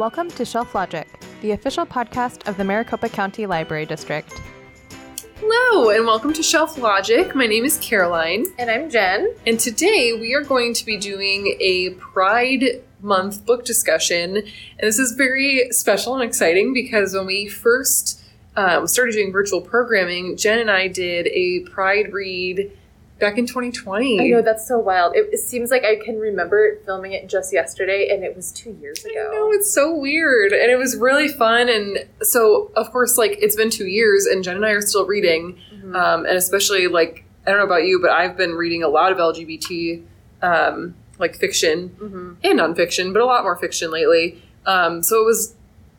Welcome to Shelf Logic, the official podcast of the Maricopa County Library District. Hello, and welcome to Shelf Logic. My name is Caroline, And I'm Jen. and today we are going to be doing a Pride Month book discussion. And this is very special and exciting because when we first um, started doing virtual programming, Jen and I did a Pride read back in 2020. I know that's so wild. It, it seems like I can remember filming it just yesterday, and it was two years ago. I know it's so weird, and it was really fun. And so, of course, like it's been two years, and Jen and I are still reading. Mhm. um, and especially like I don't know about you, but I've been reading a lot of LGBT um, like fiction Mhm. and nonfiction, but a lot more fiction lately. Um, so it was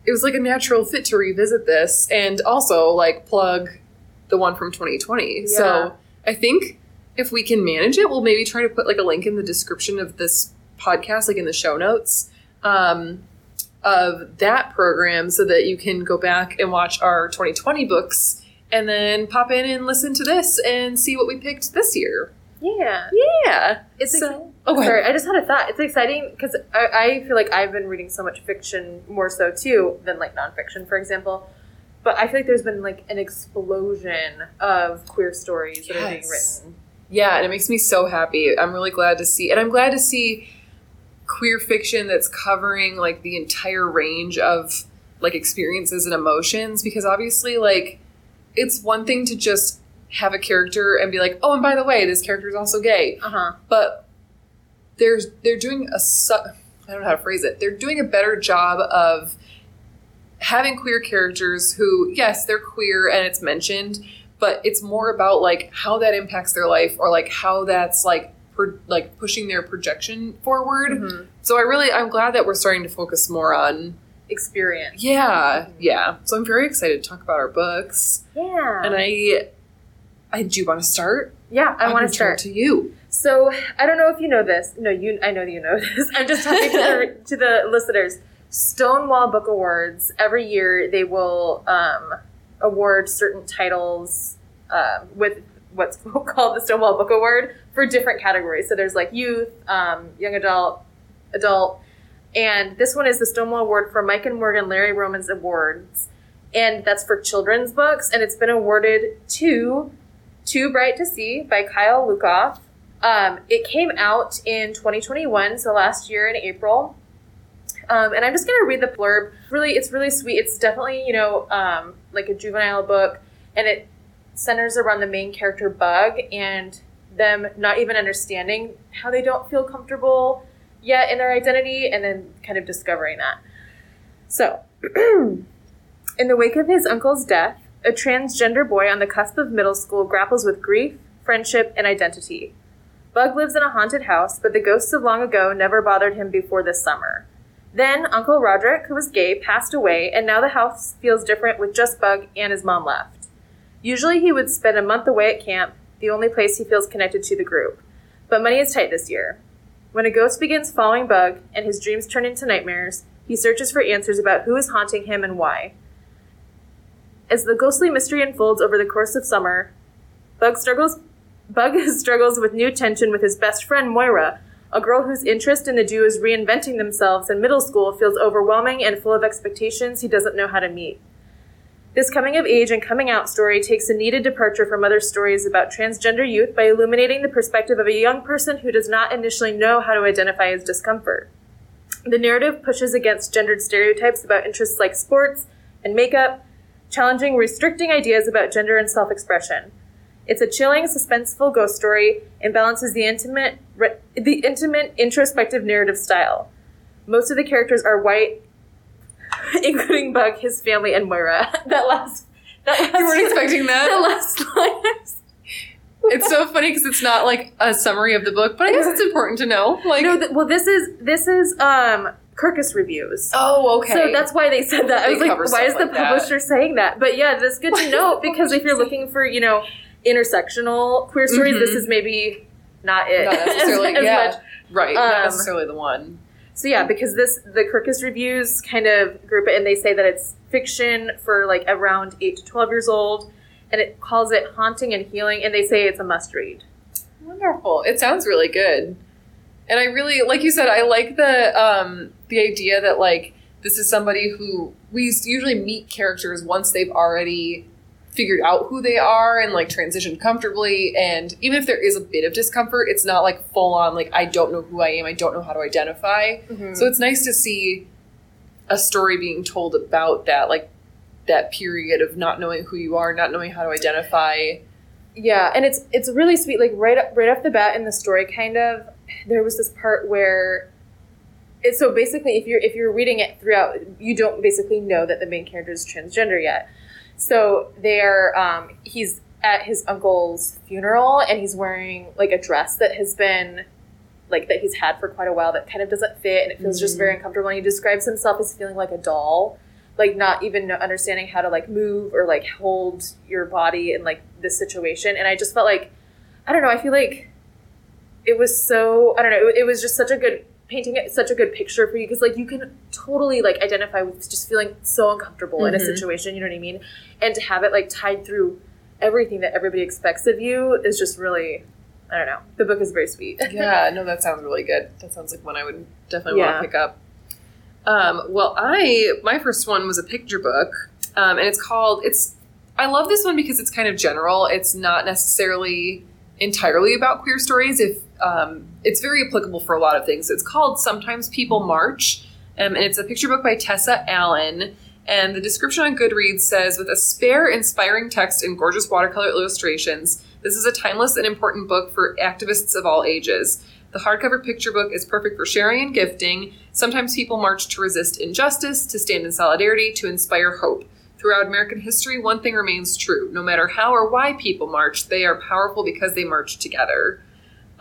it was like a natural fit to revisit this and also like plug the one from 2020. Yeah. So I think if we can manage it, we'll maybe try to put like a link in the description of this podcast, like in the show notes. Um, of that program so that you can go back and watch our 2020 books and then pop in and listen to this and see what we picked this year. Yeah. Yeah. It's So- ex- Oh. Sorry, I just had a thought. It's exciting because I, I feel like I've been reading so much fiction more so too than like nonfiction, for example. But I feel like there's been like an explosion of queer stories that are being written. Yeah, and it makes me so happy. I'm really glad to see, and I'm glad to see queer fiction that's covering like the entire range of like experiences and emotions because obviously like it's one thing to just have a character and be like, "Oh, and by the way, this character is also gay." Uh huh. but there's they're doing a su- I don't know how to phrase it. They're doing a better job of having queer characters who, yes, they're queer and it's mentioned, but it's more about like how that impacts their life or like how that's like pro- like pushing their projection forward. Mm-hmm. So I really I'm glad that we're starting to focus more on Experience. yeah, yeah. So I'm very excited to talk about our books. Yeah. And I I do want to start. yeah, I I'm want gonna start. to you. So I don't know if you know this. No, you. I know that you know this. I'm just talking to the to the listeners. Stonewall Book Awards every year they will um, award certain titles um, with what's called the Stonewall Book Award for different categories. So there's like youth, um, young adult, adult, and this one is the Stonewall Award for Mike and Morgan Larry Romans Awards, and that's for children's books, and it's been awarded to Too Bright to See by Kyle Lukoff. Um, it came out in 2021, so last year in April. Um, and I'm just gonna read the blurb. Really, it's really sweet. It's definitely you know um, like a juvenile book, and it centers around the main character Bug and them not even understanding how they don't feel comfortable yet in their identity, and then kind of discovering that. So, in the wake of his uncle's death, a transgender boy on the cusp of middle school grapples with grief, friendship, and identity. Bug lives in a haunted house, but the ghosts of long ago never bothered him before this summer. Then, Uncle Roderick, who was gay, passed away, and now the house feels different with just Bug and his mom left. Usually, he would spend a month away at camp, the only place he feels connected to the group. But money is tight this year. When a ghost begins following Bug and his dreams turn into nightmares, he searches for answers about who is haunting him and why. As the ghostly mystery unfolds over the course of summer, Bug struggles Bug struggles with new tension with his best friend Moira, a girl whose interest in the duo is reinventing themselves in middle school feels overwhelming and full of expectations he doesn't know how to meet. This coming of age and coming out story takes a needed departure from other stories about transgender youth by illuminating the perspective of a young person who does not initially know how to identify his discomfort. The narrative pushes against gendered stereotypes about interests like sports and makeup, challenging restricting ideas about gender and self expression. It's a chilling, suspenseful ghost story and balances the intimate, re- the intimate, introspective narrative style. Most of the characters are white, including Bug, his family, and Moira. that last, that last, You weren't expecting that? that last line. it's so funny because it's not like a summary of the book, but I guess it's important to know. Like, no, th- well, this is this is um Kirkus reviews. oh, okay. So that's why they said that. I They was like, why is the like that. publisher saying that? But yeah, that's good to know because if you're looking for, you know, intersectional queer stories, Mhm. this is maybe not it. not necessarily. as, as yeah, much. right. not Um, necessarily the one. So yeah, because this the Kirkus reviews kind of group it and they say that it's fiction for like around eight to twelve years old, and it calls it haunting and healing, and they say it's a must read. Wonderful. It sounds really good. And I really, like you said, I like the um, the idea that like this is somebody who we usually meet characters once they've already figured out who they are and like transitioned comfortably and even if there is a bit of discomfort it's not like full on like i don't know who i am i don't know how to identify Mhm. so it's nice to see a story being told about that like that period of not knowing who you are not knowing how to identify Yeah, and it's it's really sweet. Like right up, right off the bat in the story, kind of there was this part where it's so basically if you're if you're reading it throughout, you don't basically know that the main character is transgender yet. So they're um, he's at his uncle's funeral and he's wearing like a dress that has been like that he's had for quite a while that kind of doesn't fit and it feels just Mhm. very uncomfortable. And he describes himself as feeling like a doll like not even understanding how to like move or like hold your body in like this situation and i just felt like i don't know i feel like it was so i don't know it, it was just such a good painting it such a good picture for you because like you can totally like identify with just feeling so uncomfortable in a Mhm. situation you know what i mean? And to have it like tied through everything that everybody expects of you is just really i don't know the book is very sweet. Yeah no that sounds really good. That sounds like one i would definitely Yeah. want to pick up. Um, well i my first one was a picture book um, and it's called it's i love this one because it's kind of general. It's not necessarily entirely about queer stories. If um, it's very applicable for a lot of things it's called sometimes people march um, and it's a picture book by tessa allen and the description on goodreads says with a spare inspiring text and gorgeous watercolor illustrations this is a timeless and important book for activists of all ages the hardcover picture book is perfect for sharing and gifting. Sometimes people march to resist injustice, to stand in solidarity, to inspire hope. Throughout American history, one thing remains true. No matter how or why people march, they are powerful because they march together.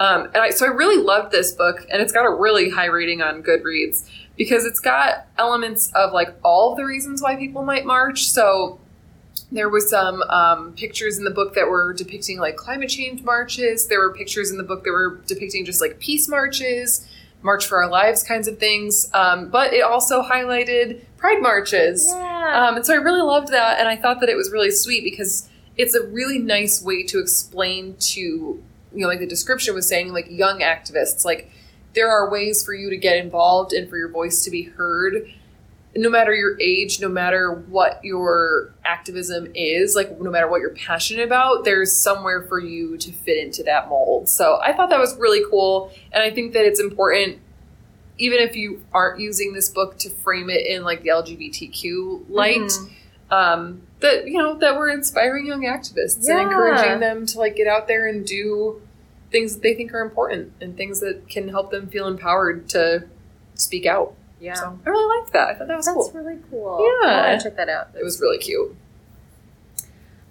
Um, and I, so I really loved this book, and it's got a really high rating on Goodreads because it's got elements of like all of the reasons why people might march. So there was some um, pictures in the book that were depicting like climate change marches. There were pictures in the book that were depicting just like peace marches, March for Our Lives kinds of things. Um, but it also highlighted pride marches. yeah Um, and so I really loved that, and I thought that it was really sweet because it's a really nice way to explain to, you know, like the description was saying, like young activists, like there are ways for you to get involved and for your voice to be heard, no matter your age, no matter what your activism is, like no matter what you're passionate about, there's somewhere for you to fit into that mold. So I thought that was really cool, and I think that it's important even if you aren't using this book to frame it in like the LGBTQ light, Mhm. um, that you know that we're inspiring young activists Yeah. and encouraging them to like get out there and do things that they think are important and things that can help them feel empowered to speak out. yeah So I really liked that. I thought that was that's cool. really cool Yeah. i want to check that out It was really cute.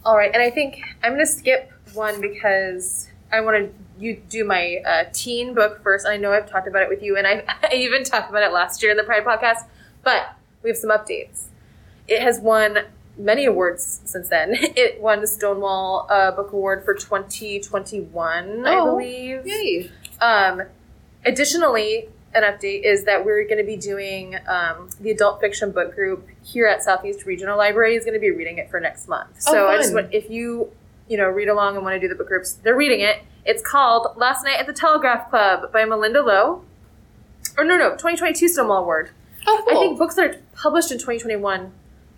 All right, and I think I'm going to skip one because I want to you do my uh, teen book first. I know I've talked about it with you, and I, I even talked about it last year in the Pride podcast. But we have some updates. It has won many awards since then. It won the Stonewall uh, Book Award for 2021, I Oh, believe. Yay! Um, additionally, an update is that we're going to be doing um, the adult fiction book group here at Southeast Regional Library is going to be reading it for next month. Oh, So I just want if you you know read along and want to do the book groups, they're reading it. It's called Last Night at the Telegraph Club by Malinda Lo. Or no, no, 2022 Stonewall Award. Oh, cool. I think books that are published in 2021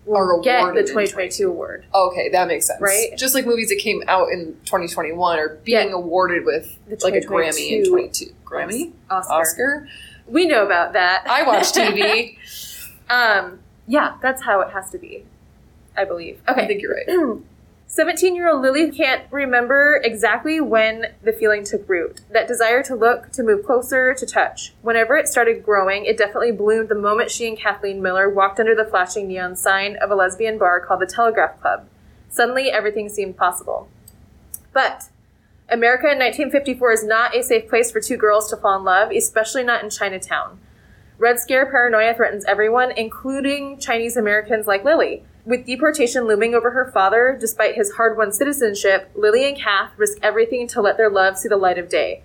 will get the 2022 award. okay, that makes sense. Right? Just like movies that came out in 2021 are being Yeah. awarded with like a Grammy in 2022 22. Grammy? Oscar. Oscar? We know about that. I watch TV. Um, yeah, that's how it has to be, I believe. Okay. I think you're right. 17 year old Lily can't remember exactly when the feeling took root. That desire to look, to move closer, to touch. Whenever it started growing, it definitely bloomed the moment she and Kathleen Miller walked under the flashing neon sign of a lesbian bar called the Telegraph Club. Suddenly, everything seemed possible. But America in 1954 is not a safe place for two girls to fall in love, especially not in Chinatown. Red Scare paranoia threatens everyone, including Chinese Americans like Lily. With deportation looming over her father, despite his hard won citizenship, Lily and Kath risk everything to let their love see the light of day.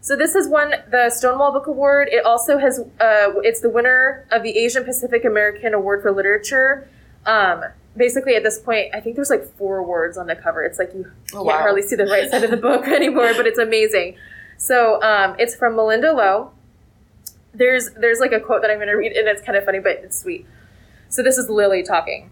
So this has won the Stonewall Book Award. It also has, uh, it's the winner of the Asian Pacific American Award for Literature. Um, basically, at this point, I think there's like four words on the cover. It's like you Oh, can't hardly see the right side of the book anymore, but it's amazing. So um, it's from Malinda Lo. there's there's like a quote that I'm going to read, and it's kind of funny, but it's sweet. So this is Lily talking,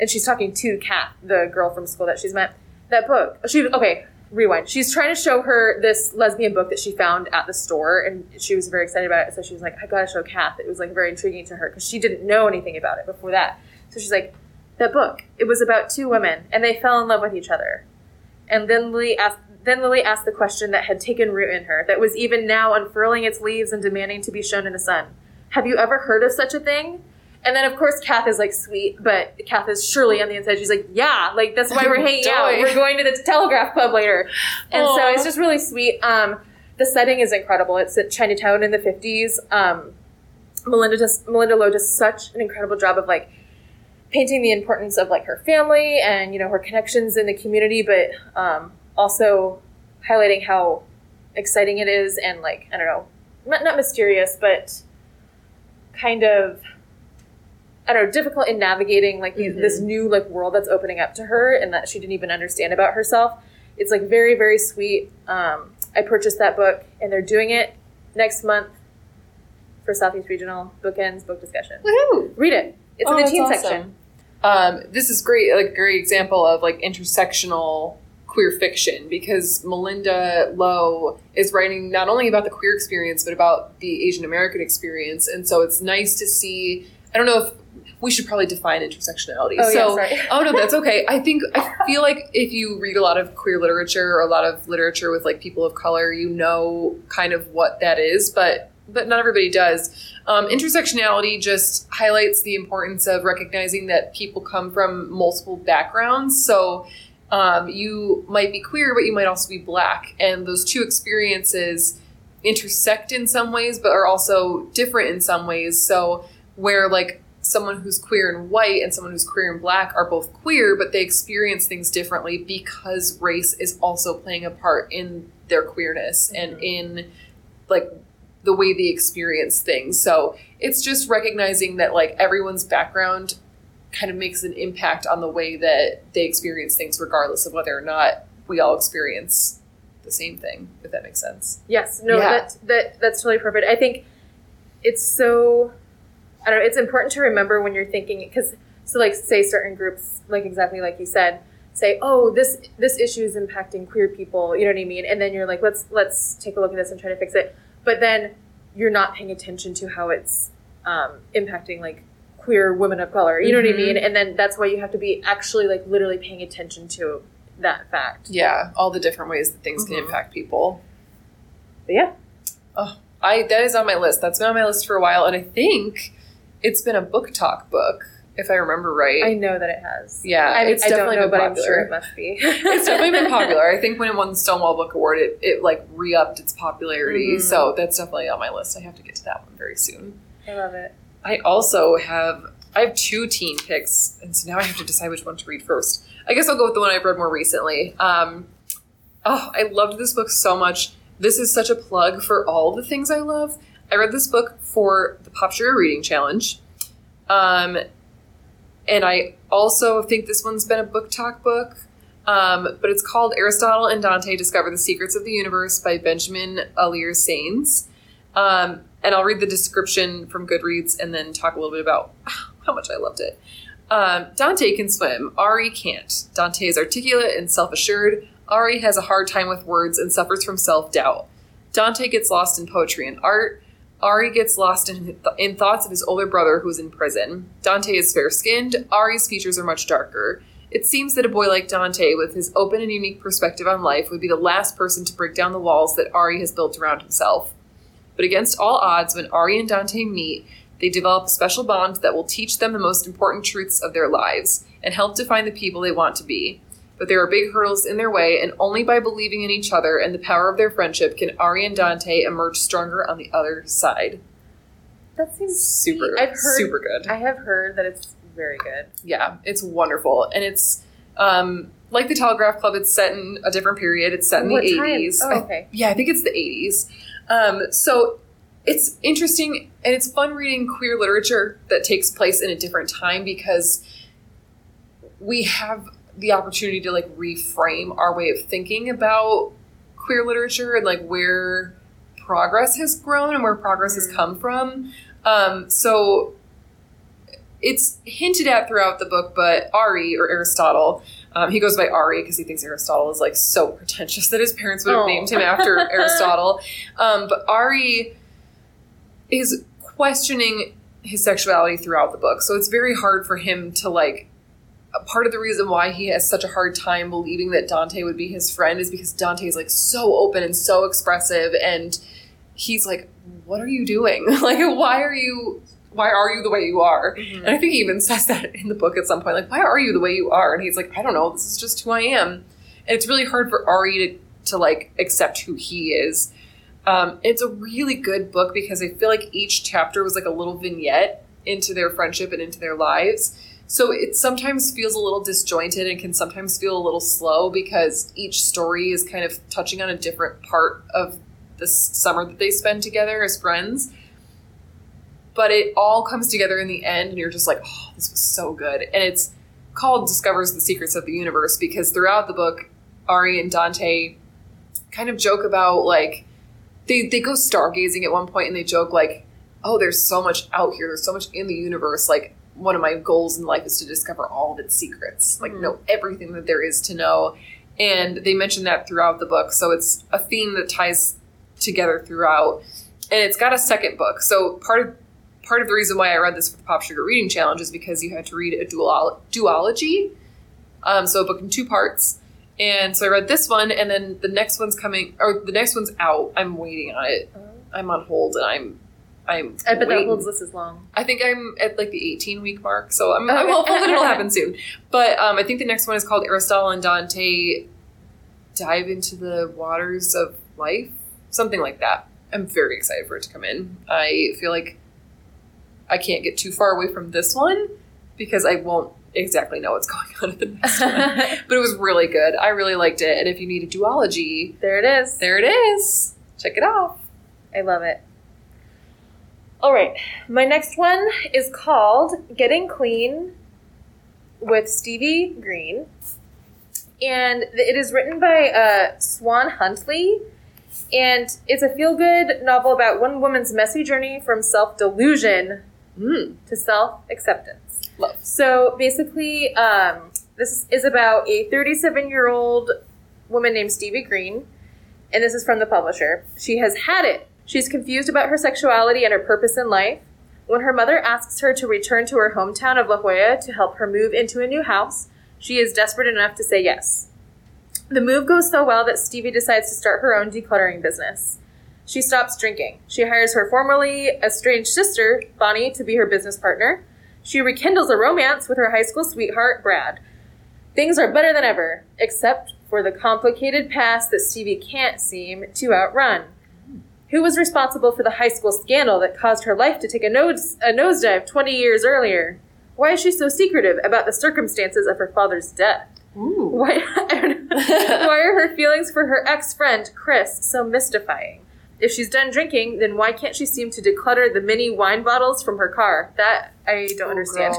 and she's talking to Kath, the girl from school that she's met. That book, oh, she okay. Rewind. She's trying to show her this lesbian book that she found at the store, and she was very excited about it. So she was like, "I gotta show Kath." It was like very intriguing to her because she didn't know anything about it before that. So she's like, "That book. It was about two women, and they fell in love with each other." And then Lily asked, then Lily asked the question that had taken root in her, that was even now unfurling its leaves and demanding to be shown in the sun. Have you ever heard of such a thing? And then, of course, Kath is like sweet, but Kath is surely on the inside. She's like, yeah, like that's why we're hanging out. We're going to the Telegraph Club later. And so it's just really sweet. Um, the setting is incredible. It's at Chinatown in the 50s. Um, Malinda does, Malinda Lo does such an incredible job of like painting the importance of like her family and you know her connections in the community, but um, also highlighting how exciting it is and like I don't know, not, not mysterious, but kind of I don't know, difficult in navigating like these, this new like world that's opening up to her and that she didn't even understand about herself. It's like very very sweet. Um, I purchased that book and they're doing it next month for Southeast Regional Bookends Book Discussion. Woohoo! Read it. It's Oh, in the teen awesome. section. Um, this is great, like a great example of like intersectional queer fiction because Malinda Lo is writing not only about the queer experience but about the Asian American experience, and so it's nice to see. I don't know if we should probably define intersectionality. Oh, yeah, so, sorry. oh no, that's okay. I think I feel like if you read a lot of queer literature or a lot of literature with like people of color, you know kind of what that is, but but not everybody does. Um, intersectionality just highlights the importance of recognizing that people come from multiple backgrounds. So um, you might be queer, but you might also be black, and those two experiences intersect in some ways, but are also different in some ways. So where like someone who's queer and white and someone who's queer and black are both queer, but they experience things differently because race is also playing a part in their queerness and mm-hmm. in like the way they experience things. So it's just recognizing that like everyone's background kind of makes an impact on the way that they experience things, regardless of whether or not we all experience the same thing, if that makes sense. Yes, no, Yeah. that that that's totally perfect. I think it's so I don't know. It's important to remember when you're thinking because so like say certain groups like exactly like you said say oh this this issue is impacting queer people you know what I mean and then you're like let's let's take a look at this and try to fix it but then you're not paying attention to how it's um, impacting like queer women of color you know what I Mhm. mean and then that's why you have to be actually like literally paying attention to that fact Yeah, all the different ways that things can Mhm. impact people. but yeah oh I that is on my list. That's been on my list for a while, and I think it's been a book talk book, if I remember right. I know that it has. Yeah, I, it's I definitely know, been but I'm popular. sure it must be. it's definitely been popular. I think when it won the Stonewall Book Award, it, it like re upped its popularity. Mhm. So that's definitely on my list. I have to get to that one very soon. I love it. I also have I have two teen picks, and so now I have to decide which one to read first. I guess I'll go with the one I've read more recently. Um, oh, I loved this book so much. This is such a plug for all the things I love. I read this book for the Pop Sugar Reading Challenge. Um, and I also think this one's been a book talk book. Um, but it's called Aristotle and Dante Discover the Secrets of the Universe by Benjamin Alire Sáenz. Um, and I'll read the description from Goodreads and then talk a little bit about how much I loved it. Um, Dante can swim. Ari can't. Dante is articulate and self assured. Ari has a hard time with words and suffers from self doubt. Dante gets lost in poetry and art. Ari gets lost in, in thoughts of his older brother who's in prison. Dante is fair skinned. Ari's features are much darker. It seems that a boy like Dante, with his open and unique perspective on life, would be the last person to break down the walls that Ari has built around himself. But against all odds, when Ari and Dante meet, they develop a special bond that will teach them the most important truths of their lives and help define the people they want to be. But there are big hurdles in their way, and only by believing in each other and the power of their friendship can Ari and Dante emerge stronger on the other side. That seems Super. I've heard. super good. I have heard that it's very good. Yeah, it's wonderful, and it's um, like the Telegraph Club. It's set in a different period. It's set in What the eighties. Oh, okay. yeah, I think it's the eighties. Um, so it's interesting and it's fun reading queer literature that takes place in a different time because we have the opportunity to like reframe our way of thinking about queer literature and like where progress has grown and where progress has come from. Um, so it's hinted at throughout the book, but Ari or Aristotle, um, he goes by Ari because he thinks Aristotle is like so pretentious that his parents would have Oh. named him after Aristotle. Um, but Ari is questioning his sexuality throughout the book, so it's very hard for him to like. Part of the reason why he has such a hard time believing that Dante would be his friend is because Dante is like so open and so expressive, and he's like, "What are you doing? like, why are you? Why are you the way you are?" And I think he even says that in the book at some point, like, why are you the way you are? And he's like, I don't know, this is just who I am. And it's really hard for Ari to, to like accept who he is. Um, it's a really good book because I feel like each chapter was like a little vignette into their friendship and into their lives. So it sometimes feels a little disjointed and can sometimes feel a little slow because each story is kind of touching on a different part of this summer that they spend together as friends. But it all comes together in the end and you're just like oh this was so good. And it's called discovers the secrets of the universe because throughout the book ari and dante kind of joke about like they, they go stargazing at one point and they joke like oh there's so much out here. There's so much in the universe. Like one of my goals in life is to discover all of its secrets like Mhm. know everything that there is to know and they mention that throughout the book so it's a theme that ties together throughout and it's got a second book so part of part of the reason why I read this for the Pop Sugar Reading Challenge is because you had to read a dual duology, um, so a book in two parts. And so I read this one, and then the next one's coming, or the next one's out. I'm waiting on it. I'm on hold, and I'm, I'm. I bet that waiting. holds this as long. I think I'm at like the 18 week mark, so I'm, I'm hopeful that it'll happen soon. But um, I think the next one is called Aristotle and Dante dive into the waters of life, something like that. I'm very excited for it to come in. I feel like I can't get too far away from this one because I won't exactly know what's going on at the next one. But it was really good. I really liked it. And if you need a duology, there it is. there it is. Check it out. I love it. All right. My next one is called Getting Clean with Stevie Green. And it is written by uh, Swan Huntley. And it's a feel good novel about one woman's messy journey from self delusion Mm, to self acceptance. So basically, um, this is about a 37 year old woman named Stevie Green, and this is from the publisher. She has had it. She's confused about her sexuality and her purpose in life. When her mother asks her to return to her hometown of La Jolla to help her move into a new house, she is desperate enough to say yes. The move goes so well that Stevie decides to start her own decluttering business. She stops drinking. She hires her formerly estranged sister, Bonnie, to be her business partner. She rekindles a romance with her high school sweetheart, Brad. Things are better than ever, except for the complicated past that Stevie can't seem to outrun. Who was responsible for the high school scandal that caused her life to take a, nose, a nosedive 20 years earlier? Why is she so secretive about the circumstances of her father's death? Why, I don't know. why are her feelings for her ex friend, Chris, so mystifying? If she's done drinking, then why can't she seem to declutter the mini wine bottles from her car? That I don't Oh, understand.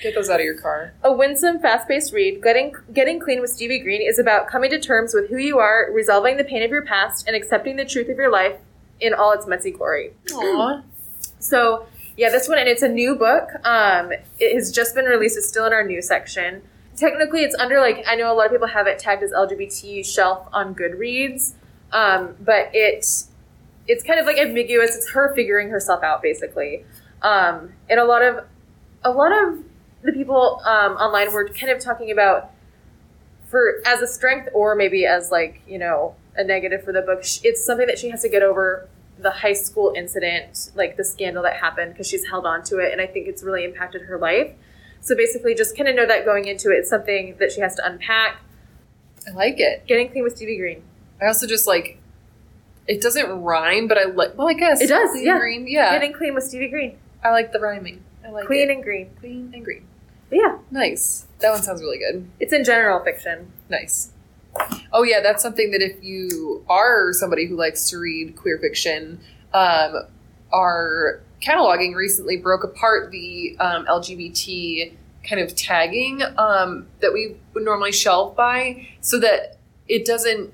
Get those out of your car. A winsome, fast-paced read, getting getting clean with Stevie Green is about coming to terms with who you are, resolving the pain of your past, and accepting the truth of your life in all its messy glory. Aww. So yeah, this one, and it's a new book. Um, it has just been released. It's still in our new section. Technically, it's under like I know a lot of people have it tagged as LGBT shelf on Goodreads, um, but it it's kind of like ambiguous. It's her figuring herself out basically, um, and a lot of a lot of the people um, online were kind of talking about for as a strength or maybe as like you know a negative for the book. It's something that she has to get over the high school incident, like the scandal that happened, because she's held on to it, and I think it's really impacted her life. So basically, just kind of know that going into it, it's something that she has to unpack. I like it. Getting clean with Stevie Green. I also just like it doesn't rhyme, but I like. Well, I guess It does, Clean yeah. Green. Yeah, Getting clean with Stevie Green. I like the rhyming. I like Clean it. and green. clean and green. But yeah, Nice. That one sounds really good. it's in general fiction. Nice. Oh yeah, that's something that if you are somebody who likes to read queer fiction, um, our cataloging recently broke apart the um, LGBT kind of tagging um, that we would normally shelve by, so that it doesn't.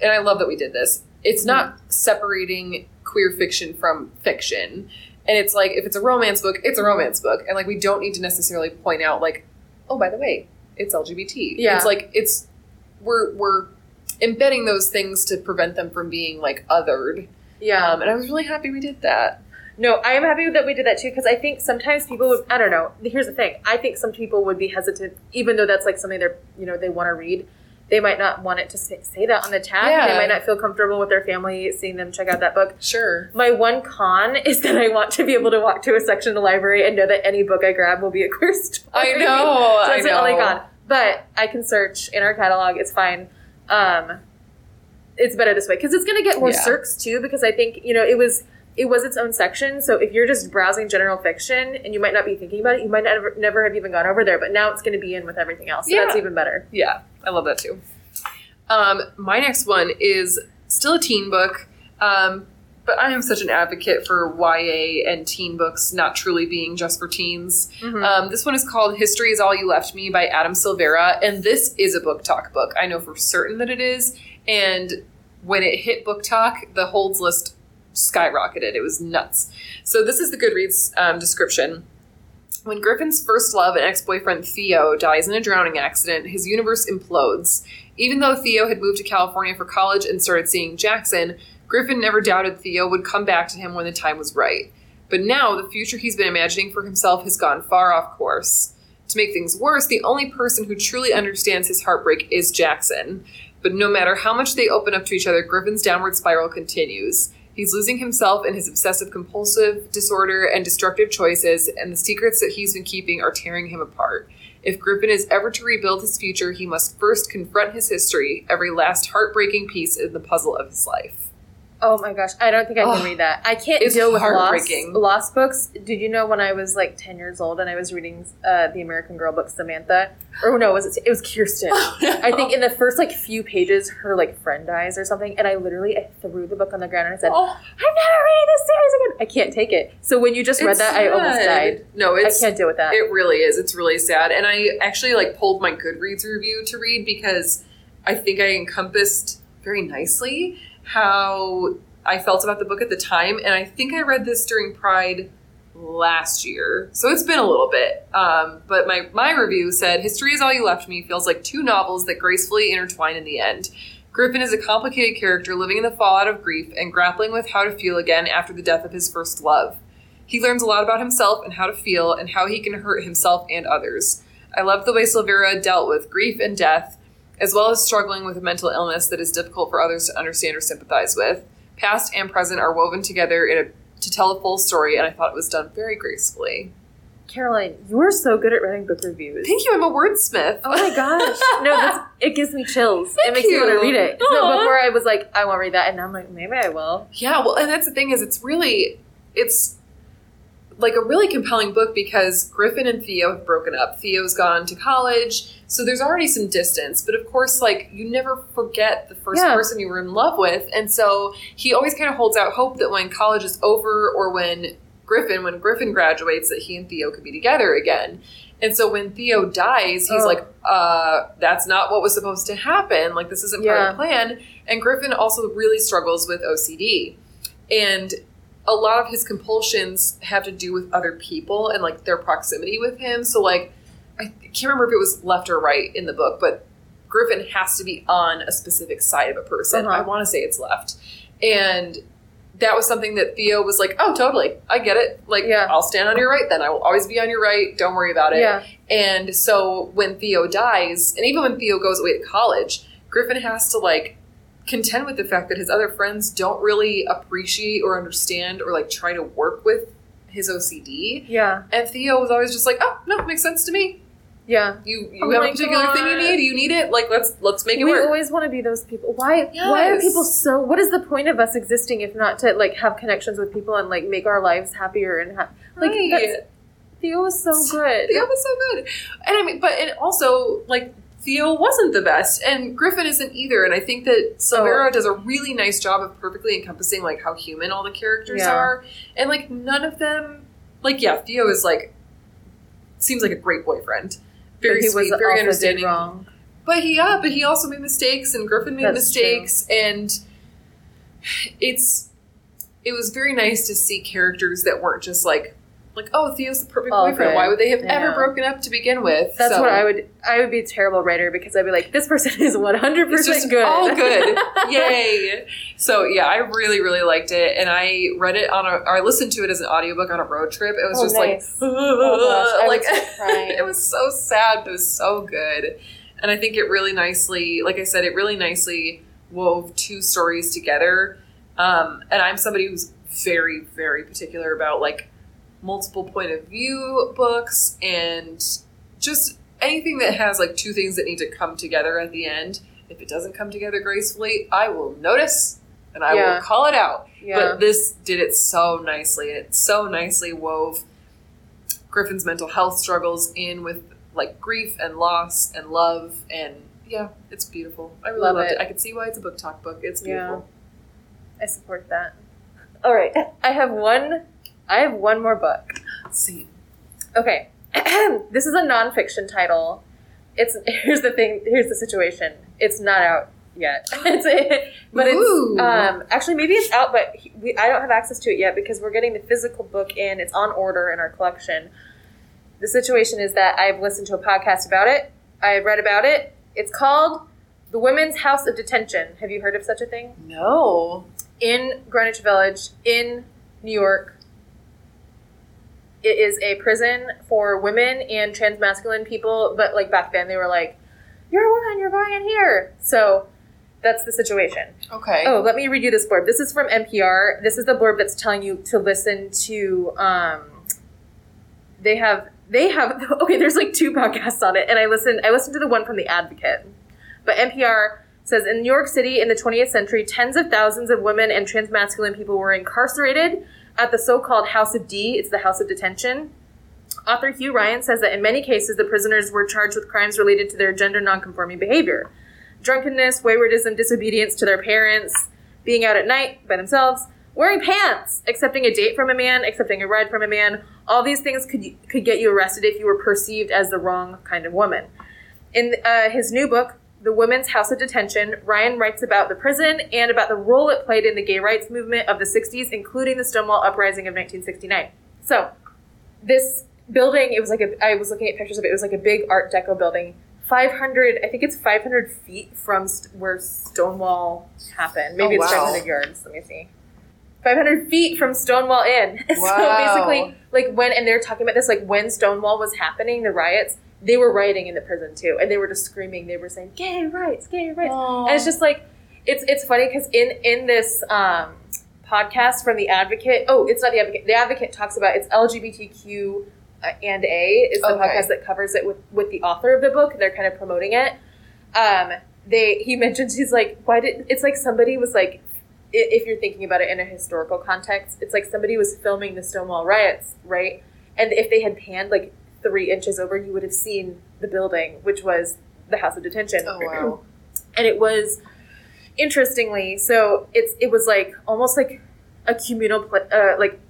And I love that we did this. It's not separating queer fiction from fiction. And it's like if it's a romance book, it's a romance book, and like we don't need to necessarily point out like, oh, by the way, it's LGBT. Yeah. It's like it's we're we're embedding those things to prevent them from being like othered. Yeah. Um, and I was really happy we did that. No, I am happy that we did that too because I think sometimes people would. I don't know. Here's the thing. I think some people would be hesitant, even though that's like something they're you know they want to read. They might not want it to say, say that on the tag. Yeah. They might not feel comfortable with their family seeing them check out that book. Sure. My one con is that I want to be able to walk to a section of the library and know that any book I grab will be a queer story. I know. so I that's the only know. con. But I can search in our catalog. It's fine. Um, it's better this way because it's going to get more Yeah. circs too. Because I think you know it was it was its own section. So if you're just browsing general fiction and you might not be thinking about it, you might never never have even gone over there. But now it's going to be in with everything else. So Yeah. that's even better. Yeah, I love that too. Um, my next one is still a teen book, um, but I am such an advocate for YA and teen books not truly being just for teens. Mhm. Um, this one is called History is All You Left Me by Adam Silvera, and this is a book talk book. I know for certain that it is, and when it hit book talk, the holds list skyrocketed. It was nuts. So this is the Goodreads um, description. When Griffin's first love and ex boyfriend Theo dies in a drowning accident, his universe implodes. Even though Theo had moved to California for college and started seeing Jackson, Griffin never doubted Theo would come back to him when the time was right. But now, the future he's been imagining for himself has gone far off course. To make things worse, the only person who truly understands his heartbreak is Jackson. But no matter how much they open up to each other, Griffin's downward spiral continues. He's losing himself in his obsessive compulsive disorder and destructive choices, and the secrets that he's been keeping are tearing him apart. If Griffin is ever to rebuild his future, he must first confront his history, every last heartbreaking piece in the puzzle of his life. Oh my gosh, I don't think I can Ugh. read that. I can't It's deal with lost, lost books. Did you know when I was like ten years old and I was reading uh, the American Girl book Samantha, or no, was it? It was Kirsten. I think in the first like few pages, her like friend dies or something, and I literally I threw the book on the ground and I said, Oh, "I'm never reading this series again. I can't take it." So when you just read it's that, I almost died. No, it's I can't deal with that. It really is. It's really sad. And I actually like pulled my Goodreads review to read because I think I encompassed very nicely how I felt about the book at the time. And I think I read this during Pride last year. So it's been a little bit. Um, but my, my review said History is All You Left Me feels like two novels that gracefully intertwine in the end. Griffin is a complicated character living in the fallout of grief and grappling with how to feel again after the death of his first love. He learns a lot about himself and how to feel and how he can hurt himself and others. I love the way Silvera dealt with grief and death, as well as struggling with a mental illness that is difficult for others to understand or sympathize with. Past and present are woven together in a, to tell a full story, and I thought it was done very gracefully. Caroline, you are so good at writing book reviews. Thank you, I'm a wordsmith. Oh my gosh! No, that's, it gives me chills. it Thank makes me want to read it. So before I was like, I won't read that, and now I'm like, maybe I will. Yeah, well, and that's the thing is, it's really, it's like a really compelling book because Griffin and Theo have broken up. Theo's gone to college, so there's already some distance. But of course, like you never forget the first Yeah. person you were in love with, and so he always kind of holds out hope that when college is over or when Griffin, when Griffin graduates, that he and Theo could be together again. And so when Theo dies, he's Oh. like, uh, that's not what was supposed to happen. Like, this isn't part of the plan. And Griffin also really struggles with OCD. And a lot of his compulsions have to do with other people and like their proximity with him. So, like, I can't remember if it was left or right in the book, but Griffin has to be on a specific side of a person. Uh-huh. I want to say it's left. And that was something that Theo was like, oh, totally. I get it. Like, Yeah. I'll stand on your right then. I will always be on your right. Don't worry about it. Yeah. And so when Theo dies, and even when Theo goes away to college, Griffin has to like contend with the fact that his other friends don't really appreciate or understand or like try to work with his OCD. Yeah. And Theo was always just like, "Oh, no, it makes sense to me. Yeah. You you Oh have a particular thing you need. You need it. Like let's let's make it we work." We always want to be those people. Why? Why are people so? What is the point of us existing if not to like have connections with people and like make our lives happier and ha- like Right. that's, Theo was so good. Theo was so good. And I mean, but and also like Theo wasn't the best, and Griffin isn't either. And I think that Oh. Silvera does a really nice job of perfectly encompassing like how human all the characters Yeah. are, and like none of them, like yeah, Theo is like seems like a great boyfriend, very he sweet, was very understanding. wrong. But he, yeah, but he also made mistakes, and Griffin made That's mistakes, and it's it was very nice to see characters that weren't just like like oh Theo's the perfect All boyfriend. good. Why would they have ever broken up to begin with? That's So- what I would. I would be a terrible writer because I'd be like, this person is one hundred percent good. all good. Yay. So yeah, I really, really liked it. And I read it on a or I listened to it as an audiobook on a road trip. It was Oh, just nice. like Oh, gosh, like it was so sad, but it was so good. And I think it really nicely, like I said, it really nicely wove two stories together. Um, and I'm somebody who's very, very particular about like multiple point of view books and just anything that has like two things that need to come together at the end. If it doesn't come together gracefully, I will notice and I Yeah. will call it out. Yeah. But this did it so nicely. It so nicely wove Griffin's mental health struggles in with like grief and loss and love and yeah, it's beautiful. I really Love loved it. it. I could see why it's a book talk book. It's Yeah. I support that. All right, I have one. I have one more book. Let's see. Okay, this is a nonfiction title. It's here's the thing. Here's the situation. It's not out yet. it's but Ooh. it's um actually maybe it's out, but we, I don't have access to it yet because we're getting the physical book in. It's on order in our collection. The situation is that I've listened to a podcast about it. I've read about it. It's called The Women's House of Detention. Have you heard of such a thing? No. in Greenwich Village in New York. It is a prison for women and transmasculine people, but like back then they were like, "You're a woman, you're going in here." So that's the situation. Okay. Oh, let me read you this blurb. This is from NPR. This is the blurb that's telling you to listen to. Um, they have they have okay. There's like two podcasts on it, and I listened. I listened to the one from the Advocate, but NPR says in New York City in the 20th century, tens of thousands of women and transmasculine people were incarcerated at the so-called House of D. It's the House of Detention. Author Hugh Ryan says that in many cases, the prisoners were charged with crimes related to their gender nonconforming behavior drunkenness, waywardism, disobedience to their parents, being out at night by themselves, wearing pants, accepting a date from a man, accepting a ride from a man. All these things could could get you arrested if you were perceived as the wrong kind of woman. In uh, his new book, The Women's House of Detention, Ryan writes about the prison and about the role it played in the gay rights movement of the 60s, including the Stonewall Uprising of 1969. So, this building, it was like a, I was looking at pictures of it, it was like a big Art Deco building. 500, I think it's 500 feet from st- where Stonewall happened. Maybe Oh, it's wow. 500 yards. Let me see. 500 feet from Stonewall Inn. Wow. so basically, like when, and they're talking about this, like when Stonewall was happening, the riots, they were rioting in the prison too. And they were just screaming, they were saying, gay rights, gay rights. And it's just like, it's, it's funny because in, in this, um, podcast from the advocate oh it's not the advocate the advocate talks about it's lgbtq uh, and a is the Okay. podcast that covers it with with the author of the book they're kind of promoting it um they he mentions he's like why did it's like somebody was like if you're thinking about it in a historical context it's like somebody was filming the stonewall riots right and if they had panned like three inches over you would have seen the building which was the house of detention. Oh wow. and it was interestingly so it's it was like almost like a communal pla- uh, like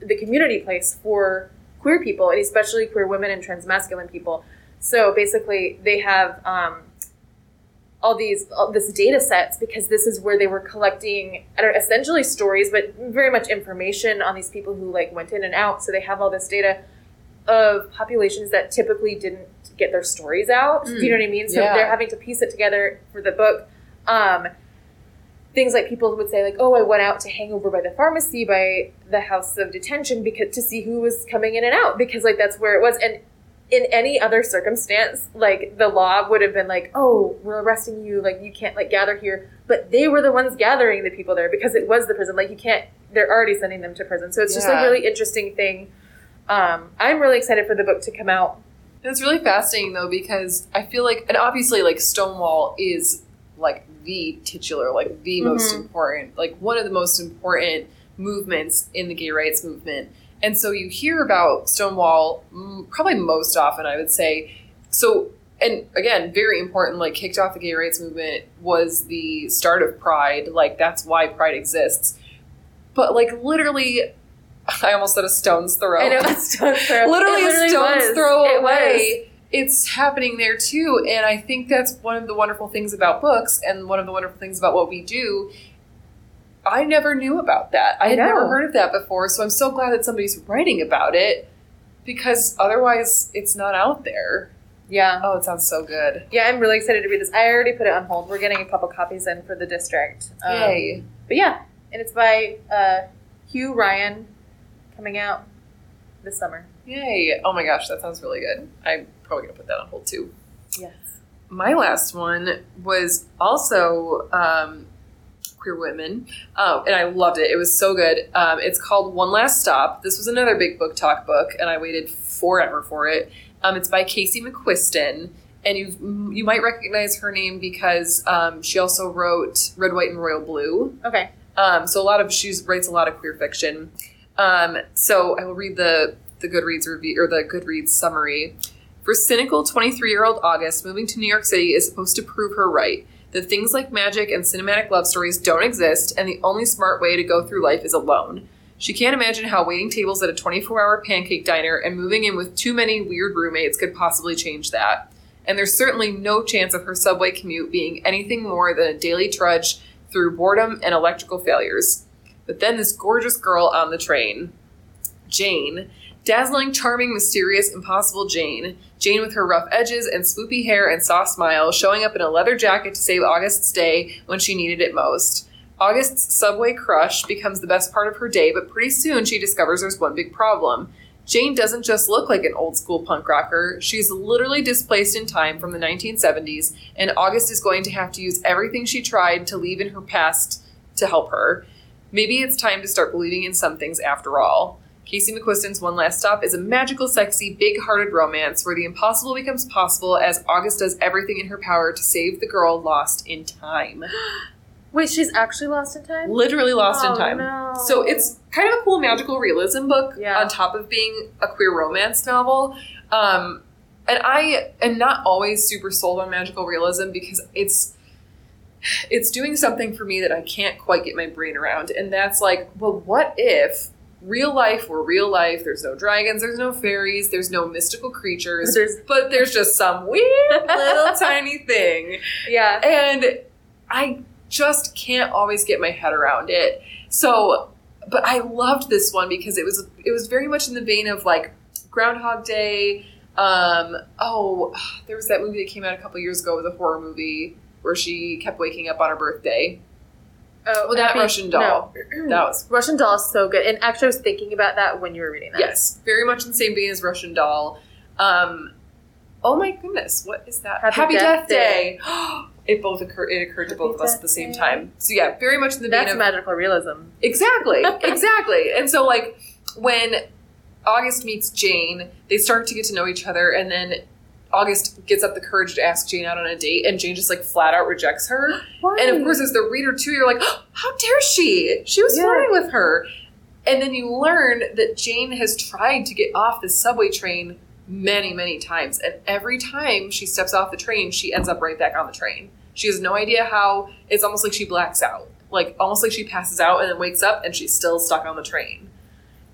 the community place for queer people and especially queer women and transmasculine people. So basically they have um, all these all this data sets because this is where they were collecting I don't know, essentially stories but very much information on these people who like went in and out. So they have all this data of populations that typically didn't get their stories out. Do you know what I mean? So Yeah. they're having to piece it together for the book. Um, things like people would say like oh i went out to hang over by the pharmacy by the house of detention because to see who was coming in and out because like that's where it was. And in any other circumstance like the law would have been like oh we're arresting you like you can't like gather here. But they were the ones gathering the people there because it was the prison. Like you can't they're already sending them to prison. So it's just a really interesting thing um, i'm really excited for the book to come out It's really fascinating though because I feel like, and obviously, like Stonewall is like the titular, like the most Mhm. important, like one of the most important movements in the gay rights movement. And so you hear about Stonewall probably most often, I would say. So, and again, very important, like kicked off the gay rights movement was the start of Pride. Like that's why Pride exists. But like literally, I almost said a stone's throw. i know it's stone's throw literally, It a stone's was. throw It was. away. It's happening there too, and I think that's one of the wonderful things about books, and one of the wonderful things about what we do. I never knew about that. I I had know. never heard of that before, so I'm so glad that somebody's writing about it because otherwise it's not out there. Yeah. Oh, it sounds so good. Yeah, I'm really excited to read this. I already put it on hold. We're getting a couple copies in for the district. Um, Yay. But yeah, and it's by uh, Hugh Ryan, coming out this summer. Yay. Oh my gosh, that sounds really good. I'm probably to put that on hold too. Yes. My last one was also um, Queer Women, um, and I loved it. It was so good. Um, it's called One Last Stop. This was another big BookTok book, and I waited forever for it. Um, it's by Casey McQuiston, and you you might recognize her name because um, she also wrote Red, White, and Royal Blue. Okay. Um, so a lot of she writes a lot of queer fiction. Um, so I will read the the Goodreads review or the Goodreads summary. For cynical 23 year old August, moving to New York City is supposed to prove her right. That things like magic and cinematic love stories don't exist, and the only smart way to go through life is alone. She can't imagine how waiting tables at a 24 hour pancake diner and moving in with too many weird roommates could possibly change that. And there's certainly no chance of her subway commute being anything more than a daily trudge through boredom and electrical failures. But then this gorgeous girl on the train, Jane, dazzling, charming, mysterious, impossible Jane, Jane with her rough edges and swoopy hair and soft smile, showing up in a leather jacket to save August's day when she needed it most. August's subway crush becomes the best part of her day, but pretty soon she discovers there's one big problem. Jane doesn't just look like an old school punk rocker, she's literally displaced in time from the 1970s, and August is going to have to use everything she tried to leave in her past to help her. Maybe it's time to start believing in some things after all. Casey McQuiston's One Last Stop is a magical, sexy, big hearted romance where the impossible becomes possible as August does everything in her power to save the girl lost in time. Wait, she's actually lost in time? Literally lost Oh, in time. no. So it's kind of a cool magical realism book Yeah. on top of being a queer romance novel. Um, and I am not always super sold on magical realism because it's it's doing something for me that I can't quite get my brain around. And that's like, well, what if real life were real life? There's no dragons, there's no fairies, there's no mystical creatures, There's- but there's just some weird little tiny thing Yeah. and I just can't always get my head around it. So, but I loved this one because it was it was very much in the vein of like Groundhog Day. Um, oh, there was that movie that came out a couple years ago. A horror movie where she kept waking up on her birthday. Oh, Well, that Happy- Russian doll. no. That was Russian doll is so good. And actually, I was thinking about that when you were reading that. yes, very much in the same vein as Russian Doll. Um, oh my goodness, what is that? Happy Death Day. it both occurred. It occurred to Happy both of us at the same Day. time. So yeah, very much in the vein That's of magical realism. Exactly, exactly. And so, like, when August meets Jane, they start to get to know each other, and then August gets up the courage to ask Jane out on a date, and Jane just like flat out rejects her. Why? And of course, as the reader too, you're like, how dare she? She was Yeah. flirting with her. And then you learn that Jane has tried to get off the subway train many, many times. And every time she steps off the train, she ends up right back on the train. She has no idea how. It's almost like she blacks out. Like, almost like she passes out and then wakes up and she's still stuck on the train.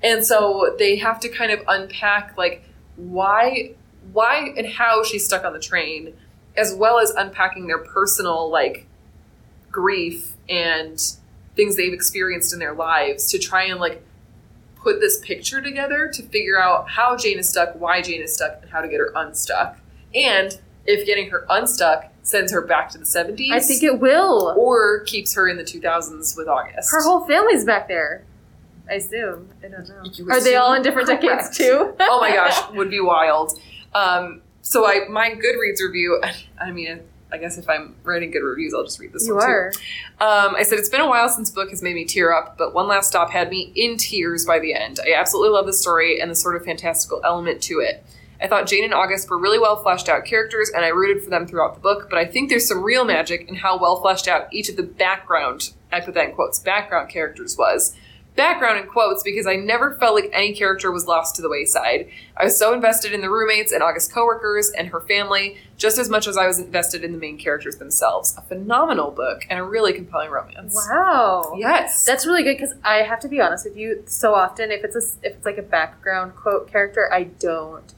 And so they have to kind of unpack, like, why, why and how she's stuck on the train, as well as unpacking their personal, like, grief and things they've experienced in their lives to try and like put this picture together to figure out how Jane is stuck, why Jane is stuck, and how to get her unstuck. And if getting her unstuck sends her back to the 70s I think it will. or keeps her in the 2000s with August. Her whole family's back there. I assume. I don't know. You Are they all in different correct. decades too? oh my gosh, would be wild. Um, so I my Goodreads review. I mean, I guess if I'm writing good reviews, I'll just read this you one too. Um, I said it's been a while since book has made me tear up, but One Last Stop had me in tears by the end. I absolutely love the story and the sort of fantastical element to it. I thought Jane and August were really well fleshed out characters, and I rooted for them throughout the book. But I think there's some real magic in how well fleshed out each of the background—I put that in quotes—background characters was. Background in quotes because I never felt like any character was lost to the wayside. I was so invested in the roommates and August's coworkers and her family just as much as I was invested in the main characters themselves. A phenomenal book and a really compelling romance. Wow. Yes. That's really good because I have to be honest with you. So often, if it's a if it's like a background quote character, I don't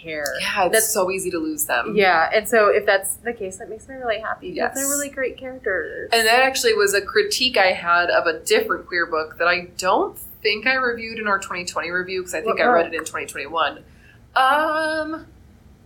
care. Yeah, it's That's- so easy to lose them. Yeah, and so if that's the case, that makes me really happy. because Yes. they're really great characters. And that actually was a critique I had of a different queer book that I don't think I reviewed in our 2020 review because I think What I read it in 2021. Um,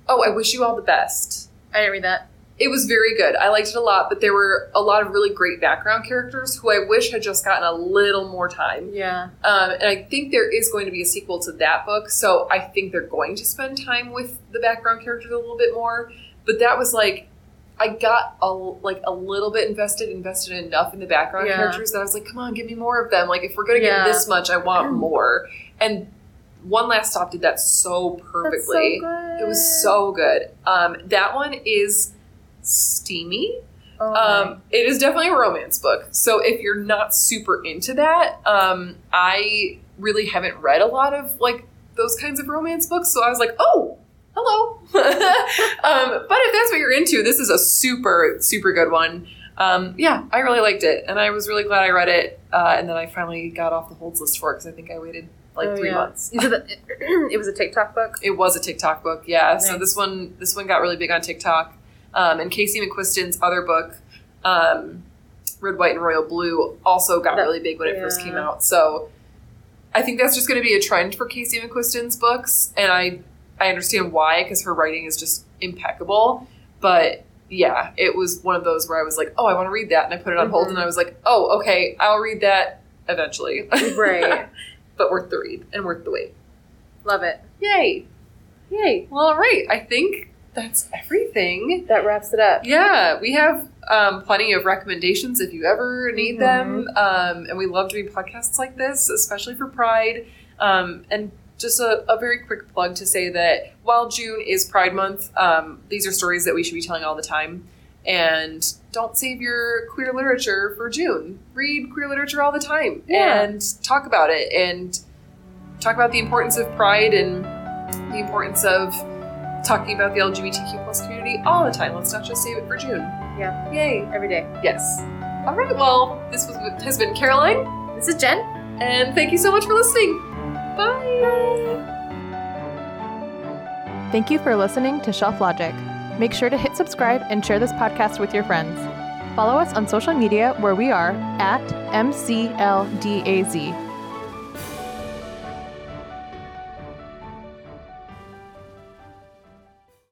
oh, I wish you all the best. I didn't read that. It was very good. I liked it a lot, but there were a lot of really great background characters who I wish had just gotten a little more time. Yeah. Um, and I think there is going to be a sequel to that book, so I think they're going to spend time with the background characters a little bit more. But that was like, I got a like a little bit invested, invested enough in the background Yeah. characters that I was like, come on, give me more of them. Like, if we're gonna Yeah. get this much, I want more. And One Last Stop did that so perfectly. So good. It was so good. Um, that one is steamy. Oh. Um, it is definitely a romance book. So if you're not super into that, um, I really haven't read a lot of like those kinds of romance books. So I was like, oh, hello. um, but if that's what you're into, this is a super, super good one. Um, yeah, I really liked it, and I was really glad I read it. Uh, and then I finally got off the holds list for it because I think I waited like Oh, three yeah. months. You said that it was a TikTok book. It was a TikTok book, yeah. So this one, this one got really big on TikTok. Um, and Casey McQuiston's other book, um, Red, White, and Royal Blue, also got That- really big when it first came out. So I think that's just going to be a trend for Casey McQuiston's books, and I I understand why because her writing is just impeccable. But yeah, it was one of those where I was like, oh, I want to read that, and I put it on hold, Mhm. and I was like, oh, okay, I'll read that eventually. Right. but worth the read and worth the wait. Love it. Yay. Yay. Well, all right. I think that's everything. That wraps it up. Yeah, we have um, plenty of recommendations if you ever need them. Um, and we love doing podcasts like this, especially for Pride. Um, and just a, a very quick plug to say that while June is Pride Month, um, these are stories that we should be telling all the time. And don't save your queer literature for June. Read queer literature all the time Yeah. and talk about it and talk about the importance of pride and the importance of talking about the LGBTQ plus community all the time. Let's not just save it for June. Yeah. Yay. Every day. Yes. All right. Well, this was has been Caroline, This is Jen. and thank you so much for listening. Bye. Thank you for listening to Shelf Logic. Make sure to hit subscribe and share this podcast with your friends. Follow us on social media where we are at MCLDAZ.